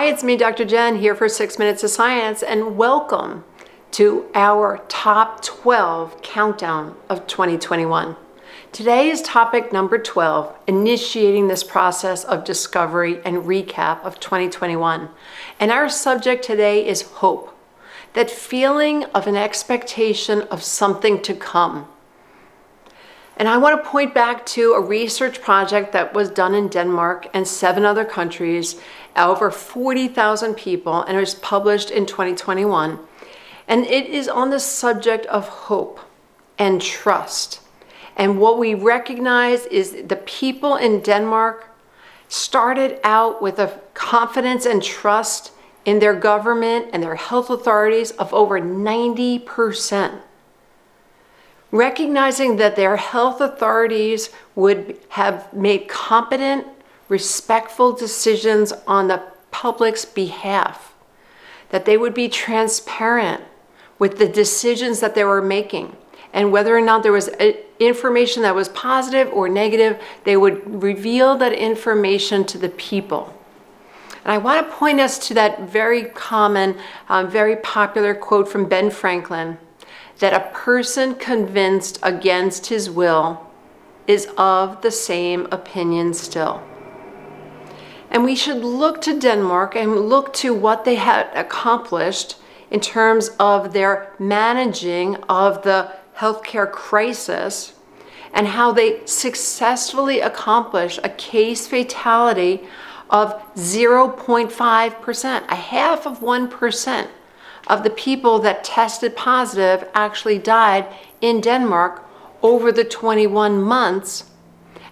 Hi, it's me, Dr. Jen, here for Six Minutes of Science, and welcome to our top 12 countdown of 2021. Today is topic number 12, initiating this process of discovery and recap of 2021. And our subject today is hope, that feeling of an expectation of something to come. And I want to point back to a research project that was done in Denmark and seven other countries, over 40,000 people, and it was published in 2021. And it is on the subject of hope and trust. And what we recognize is the people in Denmark started out with a confidence and trust in their government and their health authorities of over 90% recognizing that their health authorities would have made competent, respectful decisions on the public's behalf, that they would be transparent with the decisions that they were making. And whether or not there was uh, information that was positive or negative, they would reveal that information to the people. And I want to point us to that very common, um, very popular quote from Ben Franklin that a person convinced against his will is of the same opinion still. And we should look to Denmark and look to what they had accomplished in terms of their managing of the healthcare crisis and how they successfully accomplished a case fatality of 0.5%, a half of 1% of the people that tested positive actually died in Denmark over the 21 months.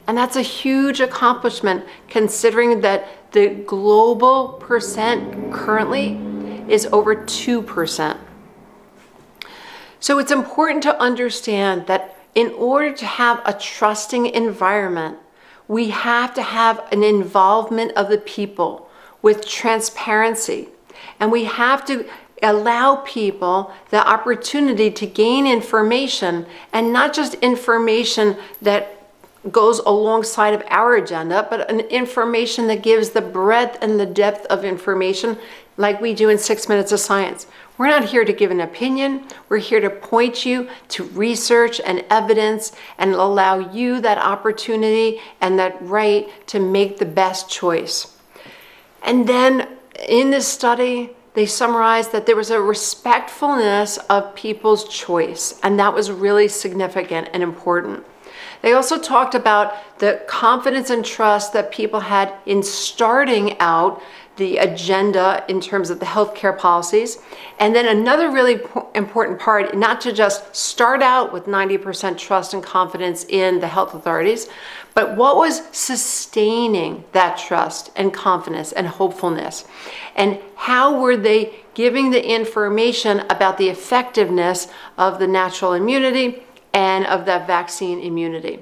And that's a huge accomplishment considering that the global percent currently is over 2%. So it's important to understand that in order to have a trusting environment, we have to have an involvement of the people with transparency. And we have to allow people the opportunity to gain information and not just information that goes alongside of our agenda, but an information that gives the breadth and the depth of information like we do in Six Minutes of Science. We're not here to give an opinion. We're here to point you to research and evidence and allow you that opportunity and that right to make the best choice. And then in this study, they summarized that there was a respectfulness of people's choice, and that was really significant and important. They also talked about the confidence and trust that people had in starting out the agenda in terms of the healthcare policies. And then another really important part, not to just start out with 90% trust and confidence in the health authorities, but what was sustaining that trust and confidence and hopefulness? And how were they giving the information about the effectiveness of the natural immunity and of that vaccine immunity?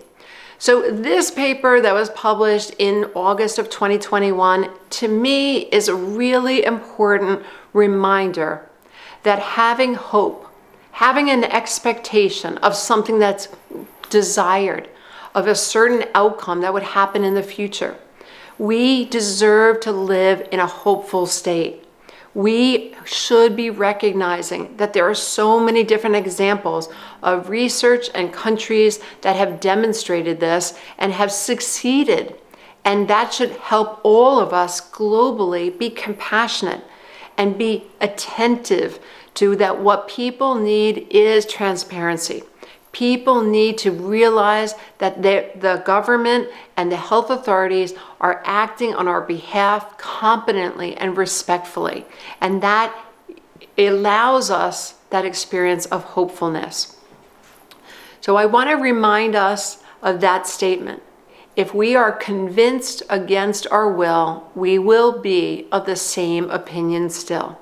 So this paper that was published in August of 2021, to me, is a really important reminder that having hope, having an expectation of something that's desired, of a certain outcome that would happen in the future, we deserve to live in a hopeful state we should be recognizing that there are so many different examples of research and countries that have demonstrated this and have succeeded. And that should help all of us globally be compassionate and be attentive to that what people need is transparency. People need to realize that the government and the health authorities are acting on our behalf competently and respectfully. And that allows us that experience of hopefulness. So I want to remind us of that statement. If we are convinced against our will, we will be of the same opinion still.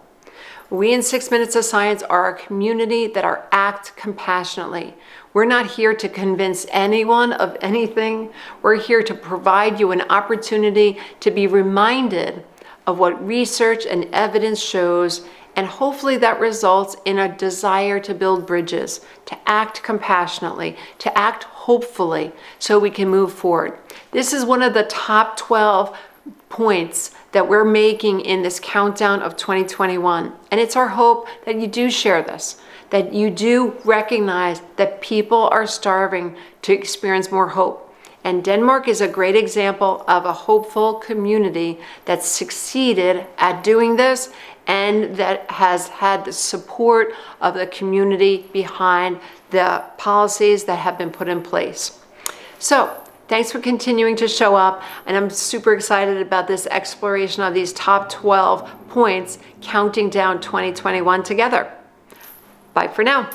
We in Six Minutes of Science are a community that are act compassionately. We're not here to convince anyone of anything. We're here to provide you an opportunity to be reminded of what research and evidence shows and hopefully that results in a desire to build bridges, to act compassionately, to act hopefully so we can move forward. This is one of the top 12 points that we're making in this countdown of 2021. And it's our hope that you do share this, that you do recognize that people are starving to experience more hope. And Denmark is a great example of a hopeful community that succeeded at doing this and that has had the support of the community behind the policies that have been put in place. So, thanks for continuing to show up, and I'm super excited about this exploration of these top 12 points counting down 2021 together. Bye for now.